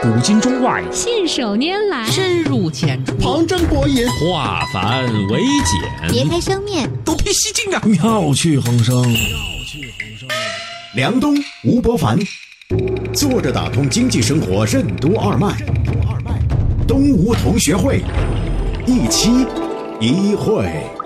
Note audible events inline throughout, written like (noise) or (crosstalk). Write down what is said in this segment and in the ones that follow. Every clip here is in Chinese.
古今中外，信手拈来，深入浅出，旁征博引，化繁为简，别开生面，独辟蹊径啊！妙趣横生，妙趣横生。梁冬、吴伯凡，坐着打通经济生活任督二脉，东吴同学会，一期一会。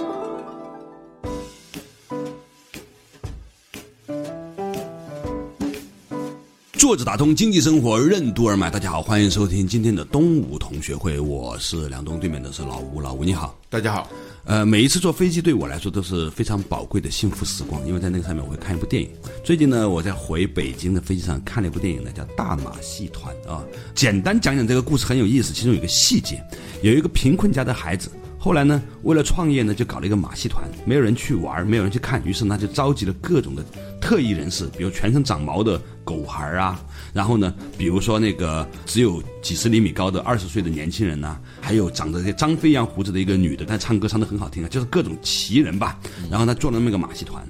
坐着打通经济生活任督二脉，大家好，欢迎收听今天的东吴同学会，我是梁东，对面的是老吴，老吴你好，大家好。呃，每一次坐飞机对我来说都是非常宝贵的幸福时光，因为在那个上面我会看一部电影。最近呢，我在回北京的飞机上看了一部电影呢，叫《大马戏团》啊。简单讲讲这个故事很有意思，其中有一个细节，有一个贫困家的孩子。后来呢，为了创业呢，就搞了一个马戏团，没有人去玩，没有人去看，于是呢就召集了各种的特异人士，比如全身长毛的狗孩啊，然后呢，比如说那个只有几十厘米高的二十岁的年轻人呐，还有长着这张飞一样胡子的一个女的，但唱歌唱得很好听啊，就是各种奇人吧。然后他做了那么一个马戏团，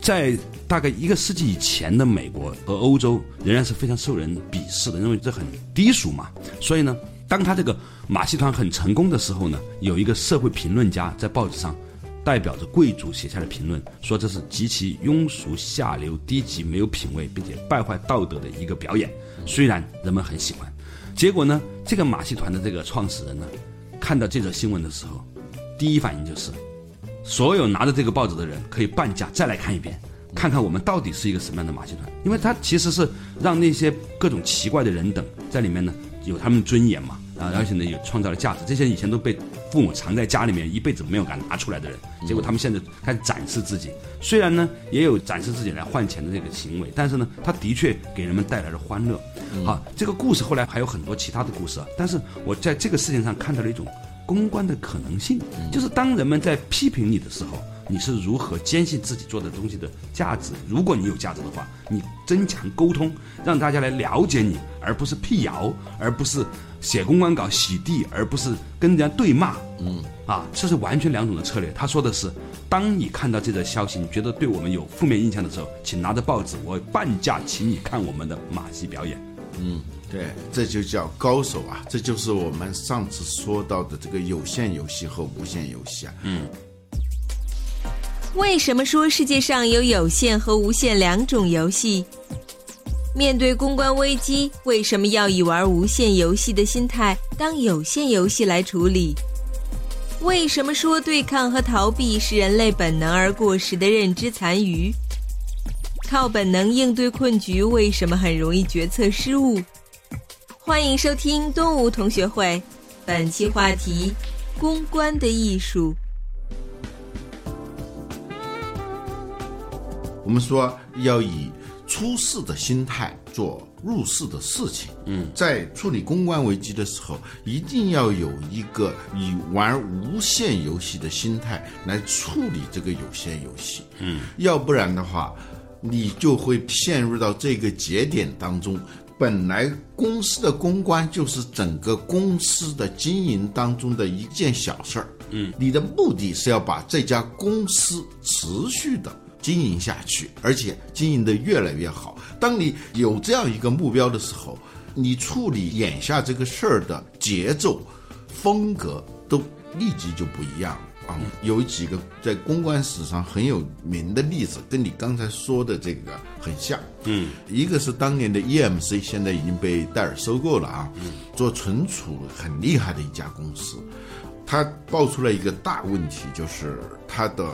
在大概一个世纪以前的美国和欧洲，仍然是非常受人鄙视的，因为这很低俗嘛。所以呢。当他这个马戏团很成功的时候呢，有一个社会评论家在报纸上，代表着贵族写下了评论，说这是极其庸俗、下流、低级、没有品位，并且败坏道德的一个表演。虽然人们很喜欢，结果呢，这个马戏团的这个创始人呢，看到这则新闻的时候，第一反应就是，所有拿着这个报纸的人可以半价再来看一遍，看看我们到底是一个什么样的马戏团，因为他其实是让那些各种奇怪的人等在里面呢，有他们的尊严嘛。啊，而且呢，也创造了价值。这些以前都被父母藏在家里面，一辈子没有敢拿出来的人，结果他们现在开始展示自己。虽然呢，也有展示自己来换钱的这个行为，但是呢，他的确给人们带来了欢乐。好，这个故事后来还有很多其他的故事啊。但是我在这个事情上看到了一种公关的可能性，就是当人们在批评你的时候。你是如何坚信自己做的东西的价值？如果你有价值的话，你增强沟通，让大家来了解你，而不是辟谣，而不是写公关稿洗地，而不是跟人家对骂。嗯，啊，这是完全两种的策略。他说的是，当你看到这则消息，你觉得对我们有负面印象的时候，请拿着报纸，我半价请你看我们的马戏表演。嗯，对，这就叫高手啊！这就是我们上次说到的这个有限游戏和无限游戏啊。嗯。为什么说世界上有有限和无限两种游戏？面对公关危机，为什么要以玩无限游戏的心态当有限游戏来处理？为什么说对抗和逃避是人类本能而过时的认知残余？靠本能应对困局，为什么很容易决策失误？欢迎收听东吴同学会，本期话题：公关的艺术。我们说要以出世的心态做入世的事情。嗯，在处理公关危机的时候，一定要有一个以玩无限游戏的心态来处理这个有限游戏。嗯，要不然的话，你就会陷入到这个节点当中。本来公司的公关就是整个公司的经营当中的一件小事儿。嗯，你的目的是要把这家公司持续的。经营下去，而且经营的越来越好。当你有这样一个目标的时候，你处理眼下这个事儿的节奏、风格都立即就不一样了啊！有几个在公关史上很有名的例子，跟你刚才说的这个很像。嗯，一个是当年的 EMC，现在已经被戴尔收购了啊。嗯，做存储很厉害的一家公司，它爆出了一个大问题，就是它的。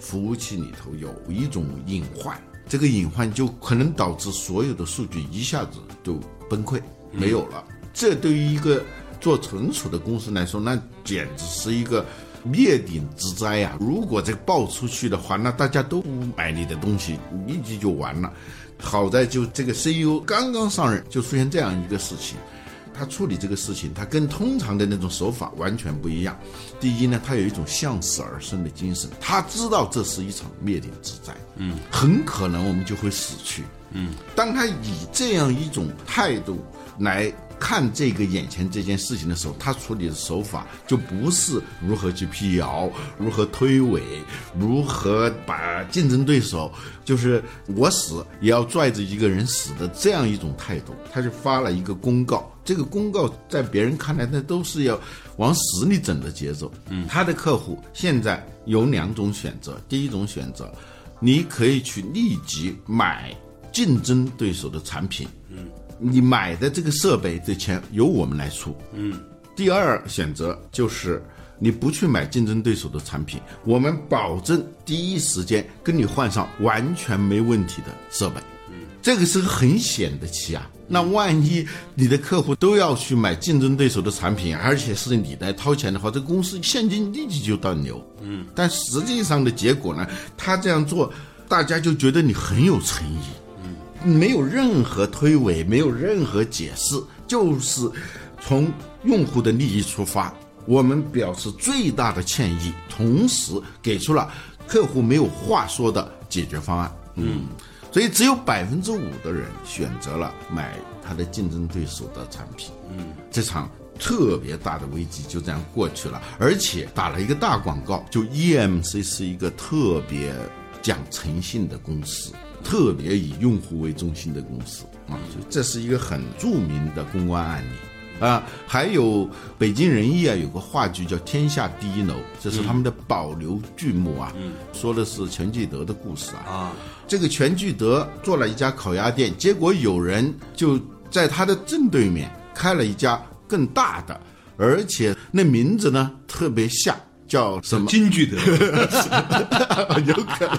服务器里头有一种隐患，这个隐患就可能导致所有的数据一下子就崩溃没有了。这对于一个做存储的公司来说，那简直是一个灭顶之灾呀！如果这爆出去的话，那大家都不买你的东西，立即就完了。好在就这个 CEO 刚刚上任，就出现这样一个事情。他处理这个事情，他跟通常的那种手法完全不一样。第一呢，他有一种向死而生的精神，他知道这是一场灭顶之灾，嗯，很可能我们就会死去，嗯。当他以这样一种态度来看这个眼前这件事情的时候，他处理的手法就不是如何去辟谣，如何推诿，如何把竞争对手就是我死也要拽着一个人死的这样一种态度，他就发了一个公告。这个公告在别人看来，那都是要往死里整的节奏。嗯，他的客户现在有两种选择，第一种选择，你可以去立即买竞争对手的产品。嗯。你买的这个设备这钱由我们来出，嗯。第二选择就是你不去买竞争对手的产品，我们保证第一时间跟你换上完全没问题的设备，嗯。这个是个很险的棋啊。那万一你的客户都要去买竞争对手的产品，而且是你来掏钱的话，这公司现金立即就断流，嗯。但实际上的结果呢，他这样做，大家就觉得你很有诚意。嗯没有任何推诿，没有任何解释，就是从用户的利益出发，我们表示最大的歉意，同时给出了客户没有话说的解决方案。嗯，所以只有百分之五的人选择了买他的竞争对手的产品。嗯，这场特别大的危机就这样过去了，而且打了一个大广告，就 EMC 是一个特别讲诚信的公司。特别以用户为中心的公司啊，所以这是一个很著名的公关案例啊。还有北京人艺啊，有个话剧叫《天下第一楼》，这是他们的保留剧目啊，说的是全聚德的故事啊。啊，这个全聚德做了一家烤鸭店，结果有人就在他的正对面开了一家更大的，而且那名字呢特别像，叫什么？金聚德，(laughs) 有可能。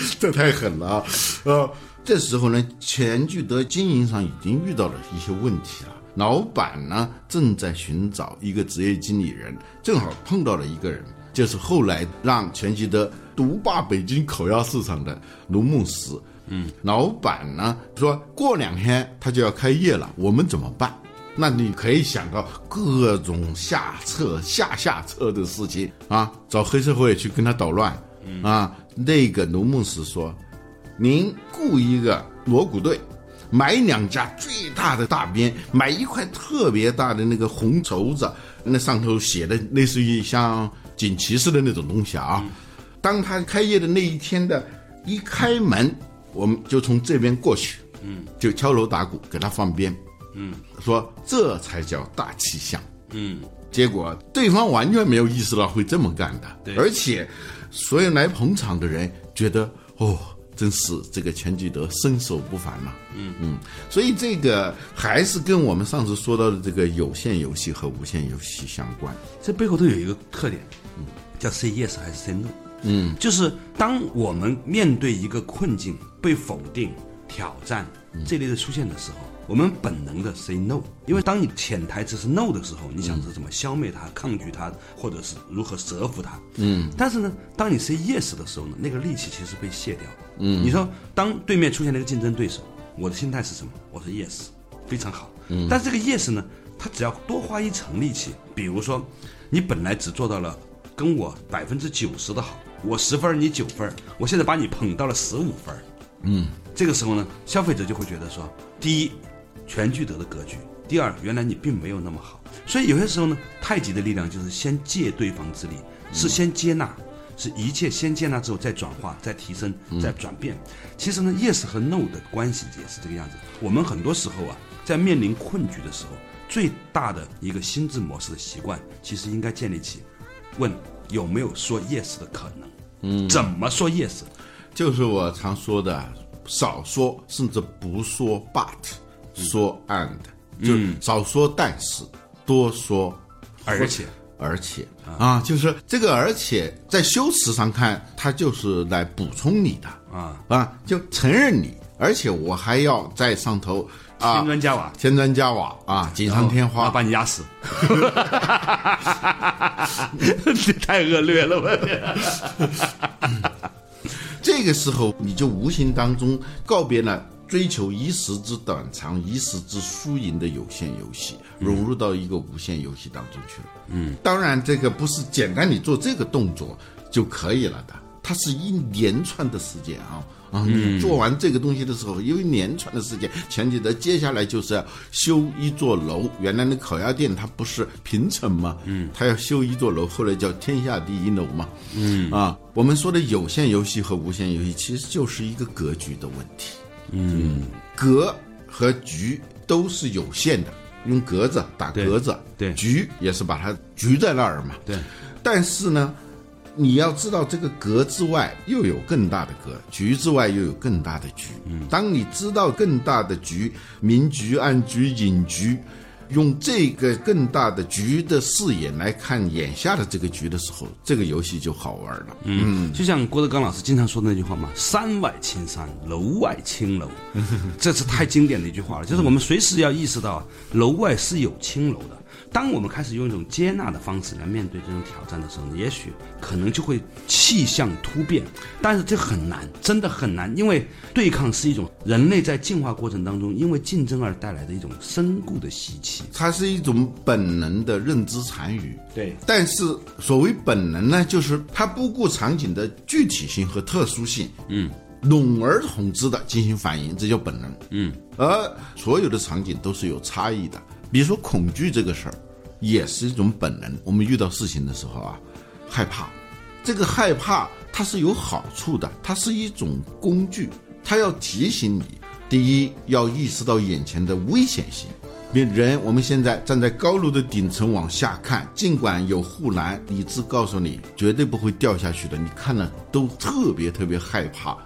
(laughs) 这太狠了啊！呃，这时候呢，全聚德经营上已经遇到了一些问题了。老板呢正在寻找一个职业经理人，正好碰到了一个人，就是后来让全聚德独霸北京烤鸭市场的卢梦石。嗯，老板呢说过两天他就要开业了，我们怎么办？那你可以想到各种下策、下下策的事情啊，找黑社会去跟他捣乱。啊，那个卢梦石说：“您雇一个锣鼓队，买两家最大的大鞭，买一块特别大的那个红绸子，那上头写的类似于像锦旗似的那种东西啊。当他开业的那一天的一开门，我们就从这边过去，嗯，就敲锣打鼓给他放鞭，嗯，说这才叫大气象，嗯。结果对方完全没有意识到会这么干的，对，而且。”所有来捧场的人觉得，哦，真是这个全聚德身手不凡呐。嗯嗯，所以这个还是跟我们上次说到的这个有线游戏和无线游戏相关。这背后都有一个特点，嗯，叫 say yes 还是 say no。嗯，就是当我们面对一个困境、被否定、挑战这类的出现的时候。我们本能的 say no，因为当你潜台词是 no 的时候，你想是怎么消灭它、抗拒它，或者是如何折服它。嗯。但是呢，当你 say yes 的时候呢，那个力气其实被卸掉了。嗯。你说，当对面出现了一个竞争对手，我的心态是什么？我说 yes，非常好。嗯。但是这个 yes 呢，它只要多花一层力气，比如说，你本来只做到了跟我百分之九十的好，我十分你九分，我现在把你捧到了十五分。嗯。这个时候呢，消费者就会觉得说，第一。全聚德的格局。第二，原来你并没有那么好，所以有些时候呢，太极的力量就是先借对方之力，是先接纳，是一切先接纳之后再转化、再提升、再转变。其实呢，yes 和 no 的关系也是这个样子。我们很多时候啊，在面临困局的时候，最大的一个心智模式的习惯，其实应该建立起，问有没有说 yes 的可能？嗯，怎么说 yes？就是我常说的，少说，甚至不说 but。说 and 就少说，但是多说，而且而且啊，就是这个而且在修辞上看，它就是来补充你的啊啊，就承认你，而且我还要在上头啊添砖加瓦，添砖加瓦啊，锦上添花，把你压死，这 (laughs) 太恶劣了吧！(laughs) 这个时候你就无形当中告别了。追求一时之短长、一时之输赢的有限游戏，融入到一个无限游戏当中去了。嗯，当然，这个不是简单你做这个动作就可以了的，它是一连串的时间啊。啊，你做完这个东西的时候，有一连串的事件，前提的接下来就是要修一座楼。原来那烤鸭店它不是平层吗？嗯，它要修一座楼，后来叫天下第一楼嘛。嗯啊，我们说的有限游戏和无限游戏，其实就是一个格局的问题。嗯，格和局都是有限的，用格子打格子，对局也是把它局在那儿嘛。对，但是呢，你要知道这个格之外又有更大的格，局之外又有更大的局。嗯，当你知道更大的局，明局、暗局、隐局。用这个更大的局的视野来看眼下的这个局的时候，这个游戏就好玩了。嗯，就像郭德纲老师经常说的那句话嘛：“山外青山，楼外青楼。”这是太经典的一句话了。就是我们随时要意识到，楼外是有青楼的。当我们开始用一种接纳的方式来面对这种挑战的时候，也许可能就会气象突变。但是这很难，真的很难，因为对抗是一种人类在进化过程当中因为竞争而带来的一种深固的习气。它是一种本能的认知残余。对，但是所谓本能呢，就是它不顾场景的具体性和特殊性，嗯，笼而统之的进行反应，这叫本能。嗯，而所有的场景都是有差异的。比如说恐惧这个事儿，也是一种本能。我们遇到事情的时候啊，害怕，这个害怕它是有好处的，它是一种工具，它要提醒你：第一，要意识到眼前的危险性。比人，我们现在站在高楼的顶层往下看，尽管有护栏，理智告诉你绝对不会掉下去的，你看了都特别特别害怕，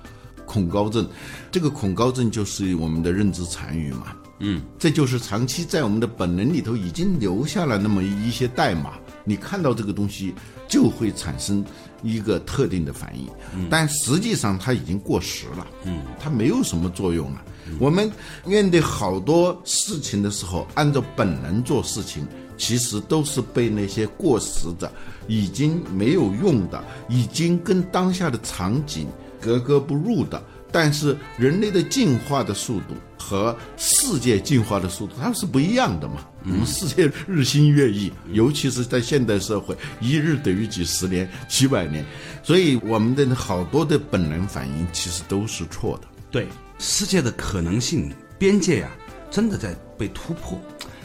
恐高症。这个恐高症就是我们的认知残余嘛。嗯，这就是长期在我们的本能里头已经留下了那么一些代码，你看到这个东西就会产生一个特定的反应，但实际上它已经过时了，嗯，它没有什么作用了。我们面对好多事情的时候，按照本能做事情，其实都是被那些过时的、已经没有用的、已经跟当下的场景格格不入的。但是人类的进化的速度和世界进化的速度，它是不一样的嘛。我们世界日新月异，尤其是在现代社会，一日等于几十年、几百年，所以我们的好多的本能反应其实都是错的。对，世界的可能性边界呀，真的在被突破。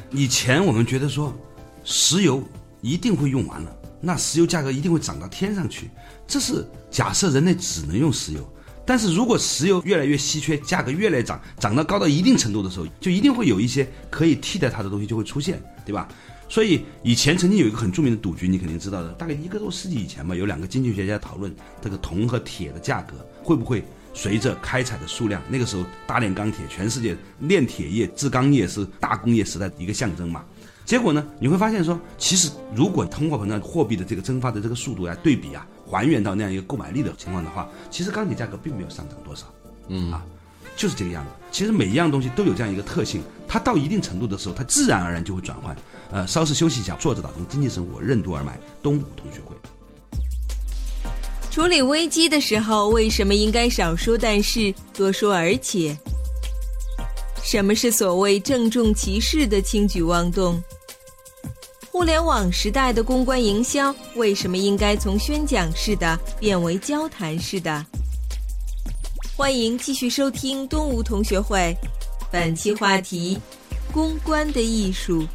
以前我们觉得说，石油一定会用完了，那石油价格一定会涨到天上去，这是假设人类只能用石油。但是如果石油越来越稀缺，价格越来越涨，涨到高到一定程度的时候，就一定会有一些可以替代它的东西就会出现，对吧？所以以前曾经有一个很著名的赌局，你肯定知道的，大概一个多世纪以前吧，有两个经济学家讨论这个铜和铁的价格会不会随着开采的数量，那个时候大炼钢铁，全世界炼铁业、制钢业是大工业时代的一个象征嘛。结果呢，你会发现说，其实如果通货膨胀、货币的这个蒸发的这个速度来对比啊。还原到那样一个购买力的情况的话，其实钢铁价格并没有上涨多少，嗯啊，就是这个样子。其实每一样东西都有这样一个特性，它到一定程度的时候，它自然而然就会转换。呃，稍事休息一下，坐着打通经济生活任督二脉，东吴同学会。处理危机的时候，为什么应该少说但是多说而且？什么是所谓郑重其事的轻举妄动？互联网时代的公关营销，为什么应该从宣讲式的变为交谈式的？欢迎继续收听东吴同学会，本期话题：公关的艺术。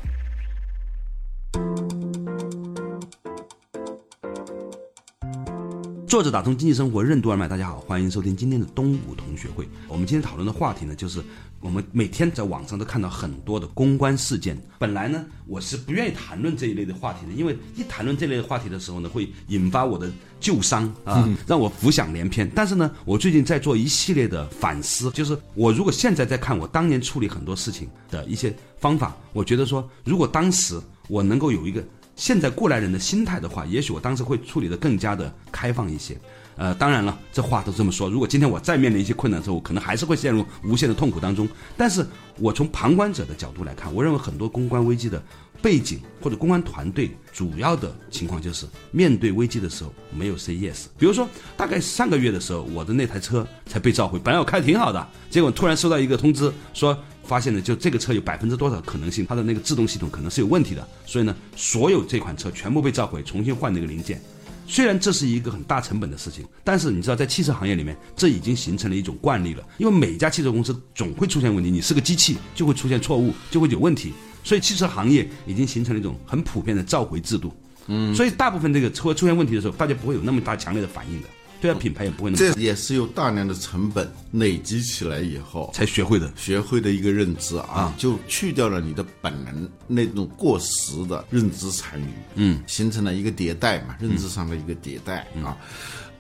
作者打通经济生活任督二脉，大家好，欢迎收听今天的东吴同学会。我们今天讨论的话题呢，就是我们每天在网上都看到很多的公关事件。本来呢，我是不愿意谈论这一类的话题的，因为一谈论这类的话题的时候呢，会引发我的旧伤啊，让我浮想联翩。但是呢，我最近在做一系列的反思，就是我如果现在在看我当年处理很多事情的一些方法，我觉得说，如果当时我能够有一个。现在过来人的心态的话，也许我当时会处理的更加的开放一些。呃，当然了，这话都这么说。如果今天我再面临一些困难的时候，我可能还是会陷入无限的痛苦当中。但是我从旁观者的角度来看，我认为很多公关危机的背景或者公关团队主要的情况就是面对危机的时候没有 say yes。比如说，大概上个月的时候，我的那台车才被召回，本来我开的挺好的，结果突然收到一个通知说。发现呢，就这个车有百分之多少可能性，它的那个制动系统可能是有问题的，所以呢，所有这款车全部被召回，重新换那个零件。虽然这是一个很大成本的事情，但是你知道，在汽车行业里面，这已经形成了一种惯例了。因为每家汽车公司总会出现问题，你是个机器，就会出现错误，就会有问题。所以汽车行业已经形成了一种很普遍的召回制度。嗯，所以大部分这个车出现问题的时候，大家不会有那么大强烈的反应的，对它品牌也不会那么这也是有大量的成本累积起来以后才学会的。学会的一个认知啊，啊就去掉了你的本能那种过时的认知残余，嗯，形成了一个迭代嘛，认知上的一个迭代啊。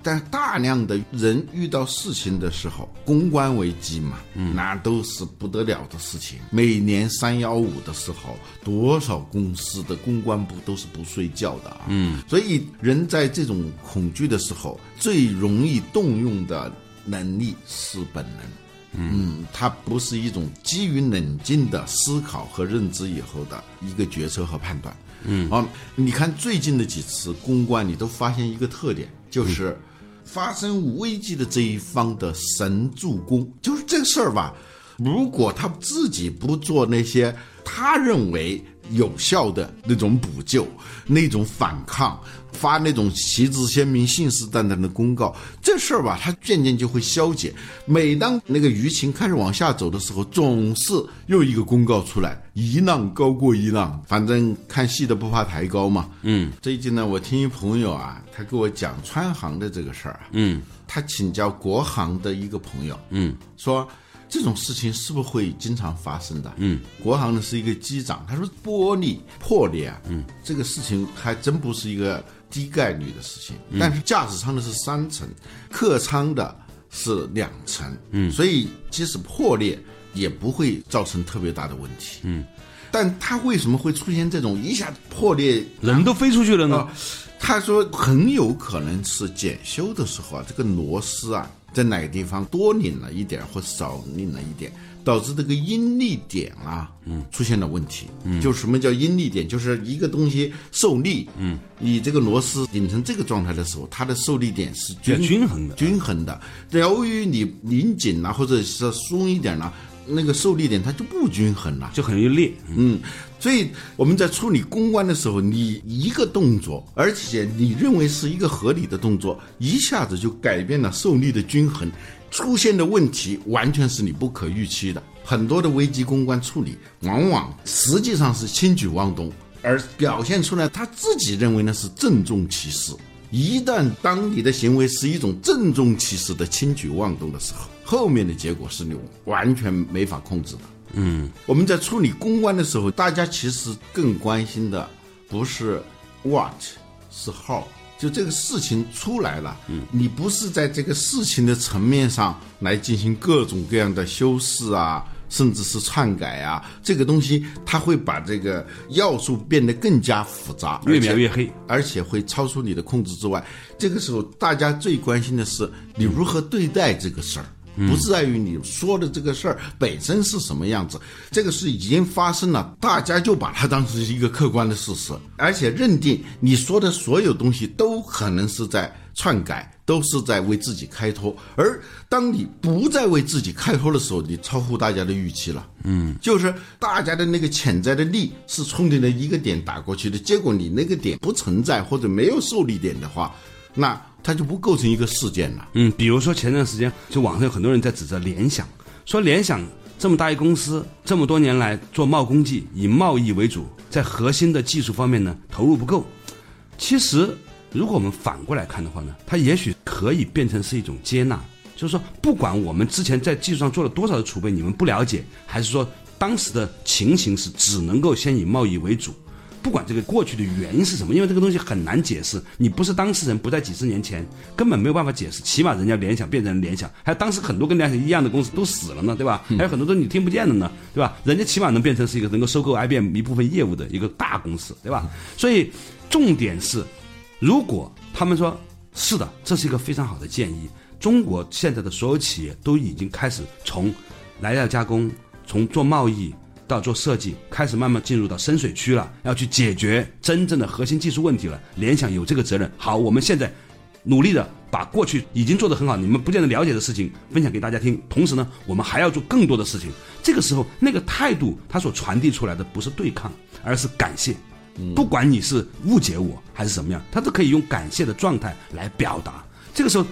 但大量的人遇到事情的时候，公关危机嘛，嗯那都是不得了的事情。每年三幺五的时候，多少公司的公关部都是不睡觉的啊。嗯，所以人在这种恐惧的时候，最容易动用的能力是本能。嗯，它不是一种基于冷静的思考和认知以后的一个决策和判断。嗯，啊，你看最近的几次公关，你都发现一个特点，就是发生危机的这一方的神助攻，就是这个事儿吧。如果他自己不做那些他认为有效的那种补救、那种反抗，发那种旗帜鲜明、信誓旦旦的公告，这事儿吧，它渐渐就会消解。每当那个舆情开始往下走的时候，总是又一个公告出来，一浪高过一浪。反正看戏的不怕抬高嘛。嗯，最近呢，我听一朋友啊，他给我讲川航的这个事儿啊。嗯，他请教国航的一个朋友。嗯，说。这种事情是不是会经常发生的？嗯，国航的是一个机长，他说玻璃破裂啊，嗯，这个事情还真不是一个低概率的事情。但是驾驶舱的是三层，客舱的是两层，嗯，所以即使破裂也不会造成特别大的问题。嗯，但他为什么会出现这种一下破裂，人都飞出去了呢？他说很有可能是检修的时候啊，这个螺丝啊。在哪个地方多拧了一点或少拧了一点，导致这个应力点啊，嗯，出现了问题。嗯，就什么叫应力点？就是一个东西受力，嗯，你这个螺丝拧成这个状态的时候，它的受力点是均均衡的，均衡的。由于你拧紧了或者是松一点了，那个受力点它就不均衡了，就很容易裂。嗯。所以我们在处理公关的时候，你一个动作，而且你认为是一个合理的动作，一下子就改变了受力的均衡，出现的问题完全是你不可预期的。很多的危机公关处理，往往实际上是轻举妄动，而表现出来他自己认为那是郑重其事。一旦当你的行为是一种郑重其事的轻举妄动的时候，后面的结果是你完全没法控制的。嗯，我们在处理公关的时候，大家其实更关心的不是 what，是 how。就这个事情出来了，嗯，你不是在这个事情的层面上来进行各种各样的修饰啊，甚至是篡改啊，这个东西它会把这个要素变得更加复杂，越描越黑，而且会超出你的控制之外。这个时候，大家最关心的是你如何对待这个事儿。不是在于你说的这个事儿本身是什么样子，这个事已经发生了，大家就把它当成一个客观的事实，而且认定你说的所有东西都可能是在篡改，都是在为自己开脱。而当你不再为自己开脱的时候，你超乎大家的预期了。嗯，就是大家的那个潜在的力是冲着那一个点打过去的，结果你那个点不存在或者没有受力点的话，那。它就不构成一个事件了。嗯，比如说前段时间，就网上有很多人在指责联想，说联想这么大一公司，这么多年来做贸工技，以贸易为主，在核心的技术方面呢投入不够。其实，如果我们反过来看的话呢，它也许可以变成是一种接纳，就是说，不管我们之前在技术上做了多少的储备，你们不了解，还是说当时的情形是只能够先以贸易为主。不管这个过去的原因是什么，因为这个东西很难解释。你不是当事人，不在几十年前，根本没有办法解释。起码人家联想变成联想，还有当时很多跟联想一样的公司都死了呢，对吧？还有很多东西你听不见的呢，对吧？人家起码能变成是一个能够收购 IBM 一部分业务的一个大公司，对吧？所以重点是，如果他们说是的，这是一个非常好的建议。中国现在的所有企业都已经开始从来料加工，从做贸易。到做设计，开始慢慢进入到深水区了，要去解决真正的核心技术问题了。联想有这个责任。好，我们现在努力的把过去已经做得很好，你们不见得了解的事情分享给大家听。同时呢，我们还要做更多的事情。这个时候，那个态度，它所传递出来的不是对抗，而是感谢，不管你是误解我还是怎么样，他都可以用感谢的状态来表达。这个时候，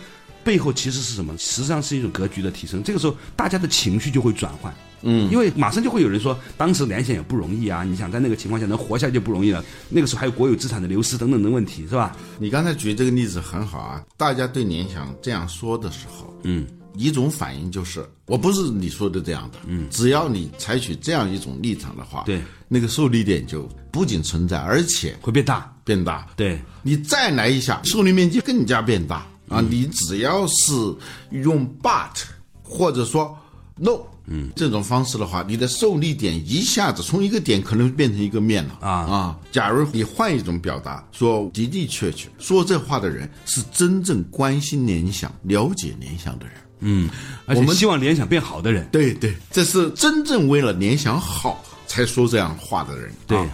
背后其实是什么？实际上是一种格局的提升。这个时候，大家的情绪就会转换。嗯，因为马上就会有人说，当时联想也不容易啊！你想在那个情况下能活下去就不容易了。那个时候还有国有资产的流失等等的问题，是吧？你刚才举这个例子很好啊，大家对联想这样说的时候，嗯，一种反应就是，我不是你说的这样的，嗯，只要你采取这样一种立场的话，对，那个受力点就不仅存在，而且会变大。变大。对，你再来一下，受力面积更加变大啊！你只要是用 but 或者说 no，嗯，这种方式的话，你的受力点一下子从一个点可能变成一个面了啊啊！假如你换一种表达，说的的确确说这话的人是真正关心联想、了解联想的人。嗯，而且我们希望联想变好的人。对对，这是真正为了联想好才说这样话的人。对啊，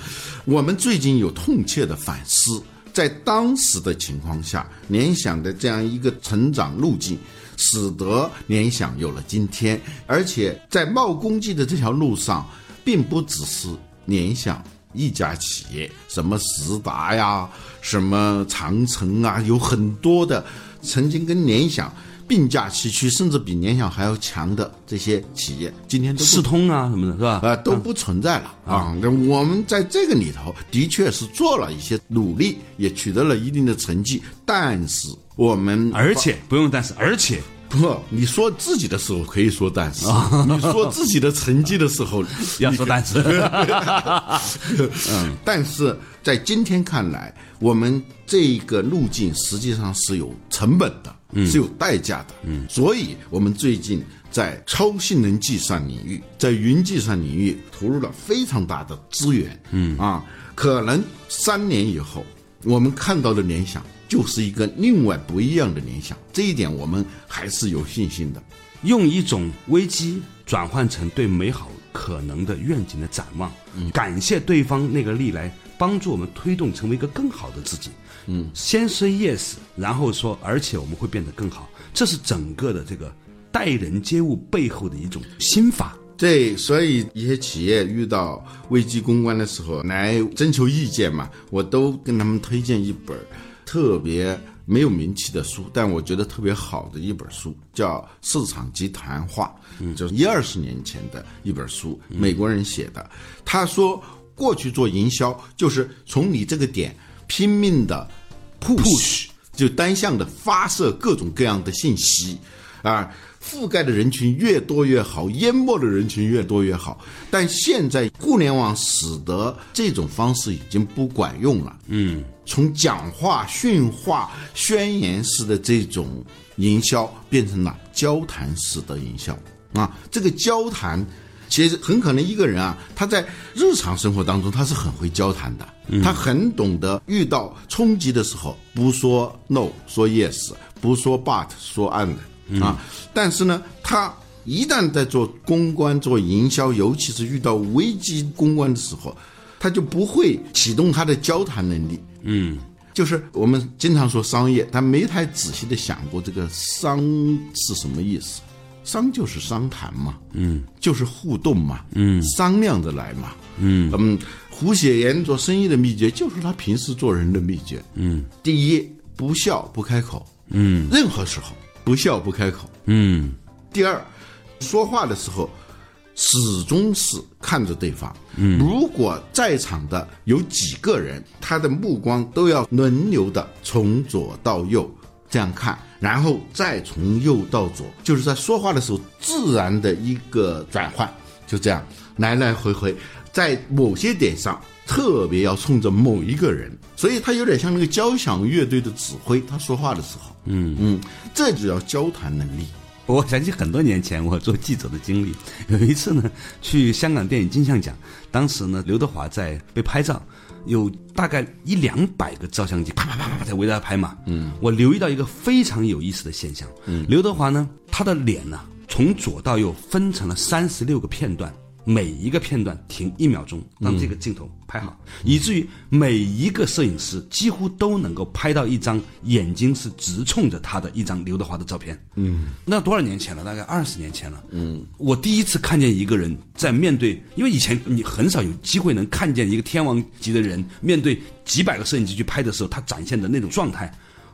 我们最近有痛切的反思，在当时的情况下，联想的这样一个成长路径，使得联想有了今天，而且在冒功绩的这条路上，并不只是联想。一家企业，什么实达呀，什么长城啊，有很多的曾经跟联想并驾齐驱，甚至比联想还要强的这些企业，今天都不视通啊什么的，是吧？呃，都不存在了啊。那我们在这个里头的确是做了一些努力，也取得了一定的成绩，但是我们而且不用但是，而且不，你说自己的时候可以说但是，(laughs) 你说自己的成绩的时候 (laughs) 要说但是，(laughs) 嗯，但是在今天看来，我们这个路径实际上是有成本的，是有代价的。嗯，所以我们最近在超性能计算领域，在云计算领域投入了非常大的资源。嗯啊，可能三年以后，我们看到的联想就是一个另外不一样的联想，这一点我们还是有信心的。用一种危机转换成对美好可能的愿景的展望，感谢对方那个历来帮助我们推动成为一个更好的自己。嗯，先 say yes，然后说，而且我们会变得更好，这是整个的这个待人接物背后的一种心法。对，所以一些企业遇到危机公关的时候来征求意见嘛，我都跟他们推荐一本特别没有名气的书，但我觉得特别好的一本书，叫《市场集团化》，嗯，就是一二十年前的一本书，美国人写的。他说，过去做营销就是从你这个点拼命的 push，就单向的发射各种各样的信息，啊。覆盖的人群越多越好，淹没的人群越多越好。但现在互联网使得这种方式已经不管用了。嗯，从讲话、训话、宣言式的这种营销变成了交谈式的营销啊。这个交谈，其实很可能一个人啊，他在日常生活当中他是很会交谈的，他很懂得遇到冲击的时候不说 no，说 yes，不说 but，说 and。啊，但是呢，他一旦在做公关、做营销，尤其是遇到危机公关的时候，他就不会启动他的交谈能力。嗯，就是我们经常说商业，他没太仔细的想过这个商是什么意思。商就是商谈嘛，嗯，就是互动嘛，嗯，商量着来嘛，嗯。嗯。胡雪岩做生意的秘诀就是他平时做人的秘诀，嗯，第一不笑不开口，嗯，任何时候。不笑不开口。嗯，第二，说话的时候始终是看着对方。嗯，如果在场的有几个人，他的目光都要轮流的从左到右这样看，然后再从右到左，就是在说话的时候自然的一个转换，就这样来来回回，在某些点上特别要冲着某一个人，所以他有点像那个交响乐队的指挥，他说话的时候。嗯嗯，这就要交谈能力。我想起很多年前我做记者的经历，有一次呢，去香港电影金像奖，当时呢，刘德华在被拍照，有大概一两百个照相机啪啪啪啪啪在围着他拍嘛。嗯，我留意到一个非常有意思的现象。嗯，刘德华呢，他的脸呢，从左到右分成了三十六个片段。每一个片段停一秒钟，让这个镜头拍好，以至于每一个摄影师几乎都能够拍到一张眼睛是直冲着他的一张刘德华的照片。嗯，那多少年前了？大概二十年前了。嗯，我第一次看见一个人在面对，因为以前你很少有机会能看见一个天王级的人面对几百个摄影机去拍的时候，他展现的那种状态。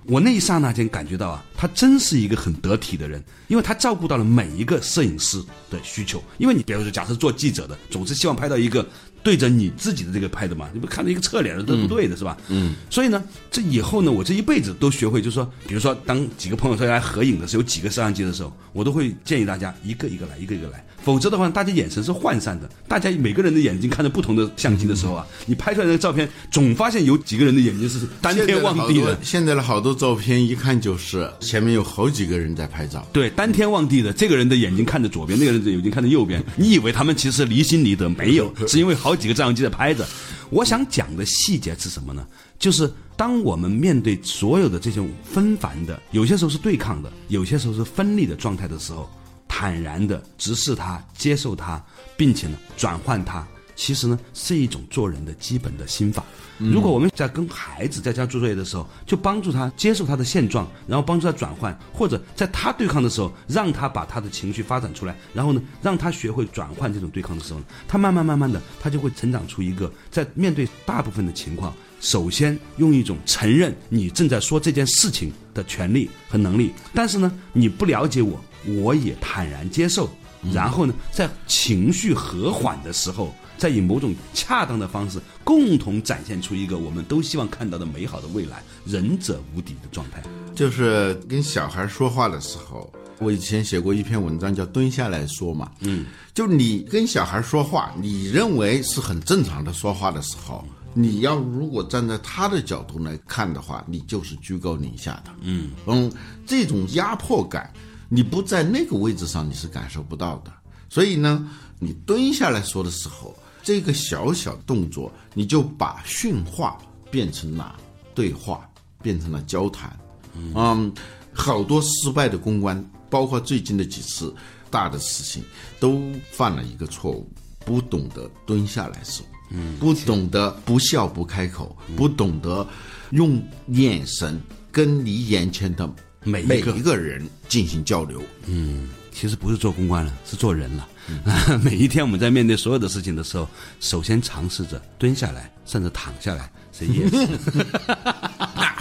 我那一刹那间感觉到啊，他真是一个很得体的人，因为他照顾到了每一个摄影师的需求。因为你比如说，假设做记者的，总是希望拍到一个对着你自己的这个拍的嘛，你不看到一个侧脸的都不对的是吧？嗯。所以呢，这以后呢，我这一辈子都学会，就是说，比如说，当几个朋友说来合影的时候，有几个摄像机的时候，我都会建议大家一个一个来，一个一个来。否则的话，大家眼神是涣散的。大家每个人的眼睛看着不同的相机的时候啊，你拍出来的照片，总发现有几个人的眼睛是当天望地的。现在的好多照片一看就是前面有好几个人在拍照。对，当天望地的，这个人的眼睛看着左边，那个人的眼睛看着右边。你以为他们其实离心离德？没有，是因为好几个照相机在拍着。我想讲的细节是什么呢？就是当我们面对所有的这种纷繁的，有些时候是对抗的，有些时候是分离的状态的时候。坦然的直视它，接受它，并且呢转换它，其实呢是一种做人的基本的心法。如果我们在跟孩子在家做作业的时候，就帮助他接受他的现状，然后帮助他转换，或者在他对抗的时候，让他把他的情绪发展出来，然后呢让他学会转换这种对抗的时候，他慢慢慢慢的，他就会成长出一个在面对大部分的情况，首先用一种承认你正在说这件事情的权利和能力，但是呢你不了解我。我也坦然接受，然后呢，在情绪和缓的时候，再以某种恰当的方式，共同展现出一个我们都希望看到的美好的未来，仁者无敌的状态。就是跟小孩说话的时候，我以前写过一篇文章，叫“蹲下来说”嘛。嗯，就你跟小孩说话，你认为是很正常的说话的时候，你要如果站在他的角度来看的话，你就是居高临下的。嗯嗯，这种压迫感。你不在那个位置上，你是感受不到的。所以呢，你蹲下来说的时候，这个小小动作，你就把训话变成了对话，变成了交谈。嗯，好多失败的公关，包括最近的几次大的事情，都犯了一个错误，不懂得蹲下来说，嗯，不懂得不笑不开口，不懂得用眼神跟你眼前的。每每一个人进行交流，嗯，其实不是做公关了，是做人了。(laughs) 每一天我们在面对所有的事情的时候，首先尝试着蹲下来，甚至躺下来。谁也是。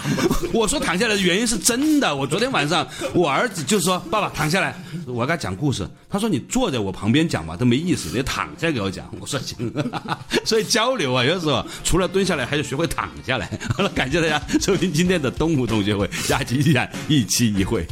(laughs) 我说躺下来的原因是真的。我昨天晚上，我儿子就说：“爸爸躺下来，我要给他讲故事。”他说：“你坐在我旁边讲吧，都没意思，你躺下给我讲。”我说：“行。”所以交流啊，有的时候除了蹲下来，还要学会躺下来。(laughs) 好了，感谢大家收听今天的东吴同学会，下期依然一期一会。